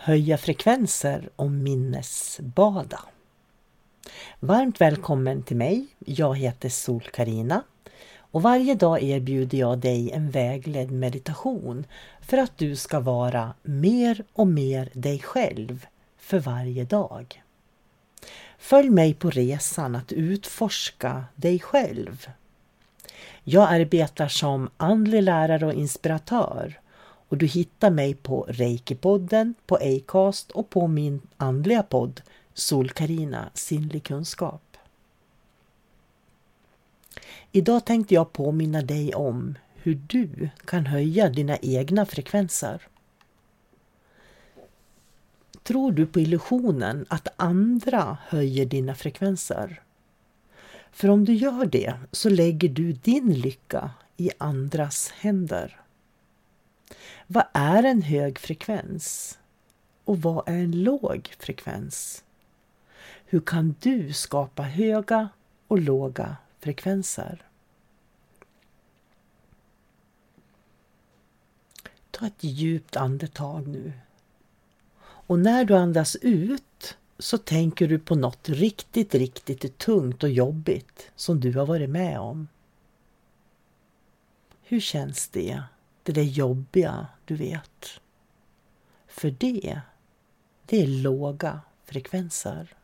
Höja frekvenser och minnesbada. Varmt välkommen till mig. Jag heter sol karina och varje dag erbjuder jag dig en vägledd meditation för att du ska vara mer och mer dig själv för varje dag. Följ mig på resan att utforska dig själv. Jag arbetar som andlig lärare och inspiratör och du hittar mig på Reiki-podden, på Acast och på min andliga podd SolKarina Sinnlig kunskap. Idag tänkte jag påminna dig om hur du kan höja dina egna frekvenser. Tror du på illusionen att andra höjer dina frekvenser? För om du gör det så lägger du din lycka i andras händer. Vad är en hög frekvens? Och vad är en låg frekvens? Hur kan du skapa höga och låga frekvenser? Ta ett djupt andetag nu. Och när du andas ut så tänker du på något riktigt, riktigt tungt och jobbigt som du har varit med om. Hur känns det? Det där jobbiga, du vet. För det, det är låga frekvenser.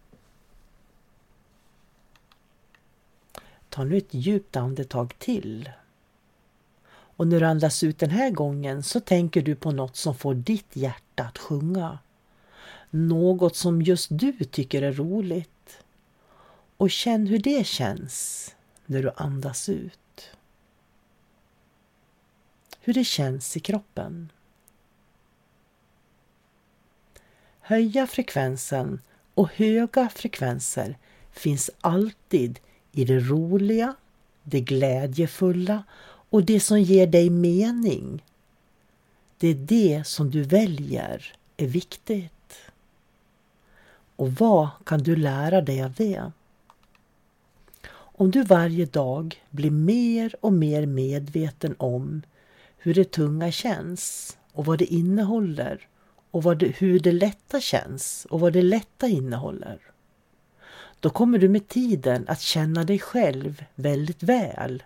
Ta nu ett djupt andetag till. Och när du andas ut den här gången så tänker du på något som får ditt hjärta att sjunga. Något som just du tycker är roligt. Och känn hur det känns när du andas ut hur det känns i kroppen. Höja frekvensen och höga frekvenser finns alltid i det roliga, det glädjefulla och det som ger dig mening. Det är det som du väljer är viktigt. Och vad kan du lära dig av det? Om du varje dag blir mer och mer medveten om hur det tunga känns och vad det innehåller och vad det, hur det lätta känns och vad det lätta innehåller. Då kommer du med tiden att känna dig själv väldigt väl.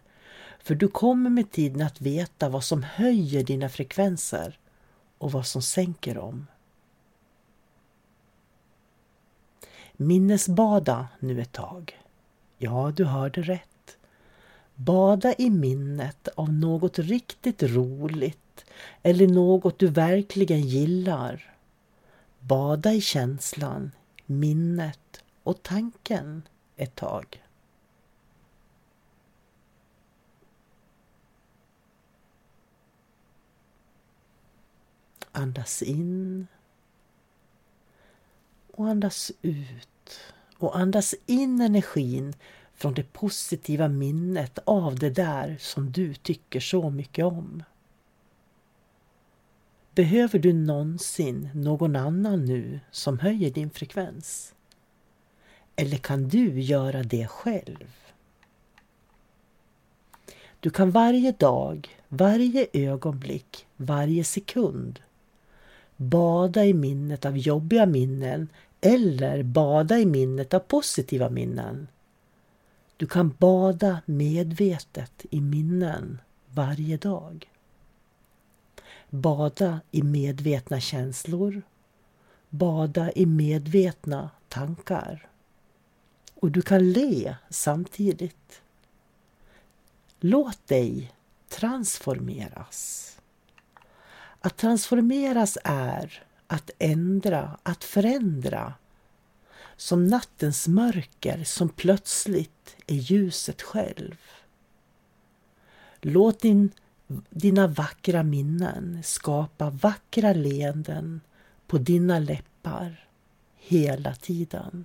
För du kommer med tiden att veta vad som höjer dina frekvenser och vad som sänker dem. Minnesbada nu ett tag. Ja, du hörde rätt. Bada i minnet av något riktigt roligt eller något du verkligen gillar. Bada i känslan, minnet och tanken ett tag. Andas in och andas ut. Och andas in energin från det positiva minnet av det där som du tycker så mycket om. Behöver du någonsin någon annan nu som höjer din frekvens? Eller kan du göra det själv? Du kan varje dag, varje ögonblick, varje sekund bada i minnet av jobbiga minnen eller bada i minnet av positiva minnen. Du kan bada medvetet i minnen varje dag. Bada i medvetna känslor. Bada i medvetna tankar. Och du kan le samtidigt. Låt dig transformeras. Att transformeras är att ändra, att förändra. Som nattens mörker som plötsligt är ljuset själv. Låt din, dina vackra minnen skapa vackra leenden på dina läppar hela tiden.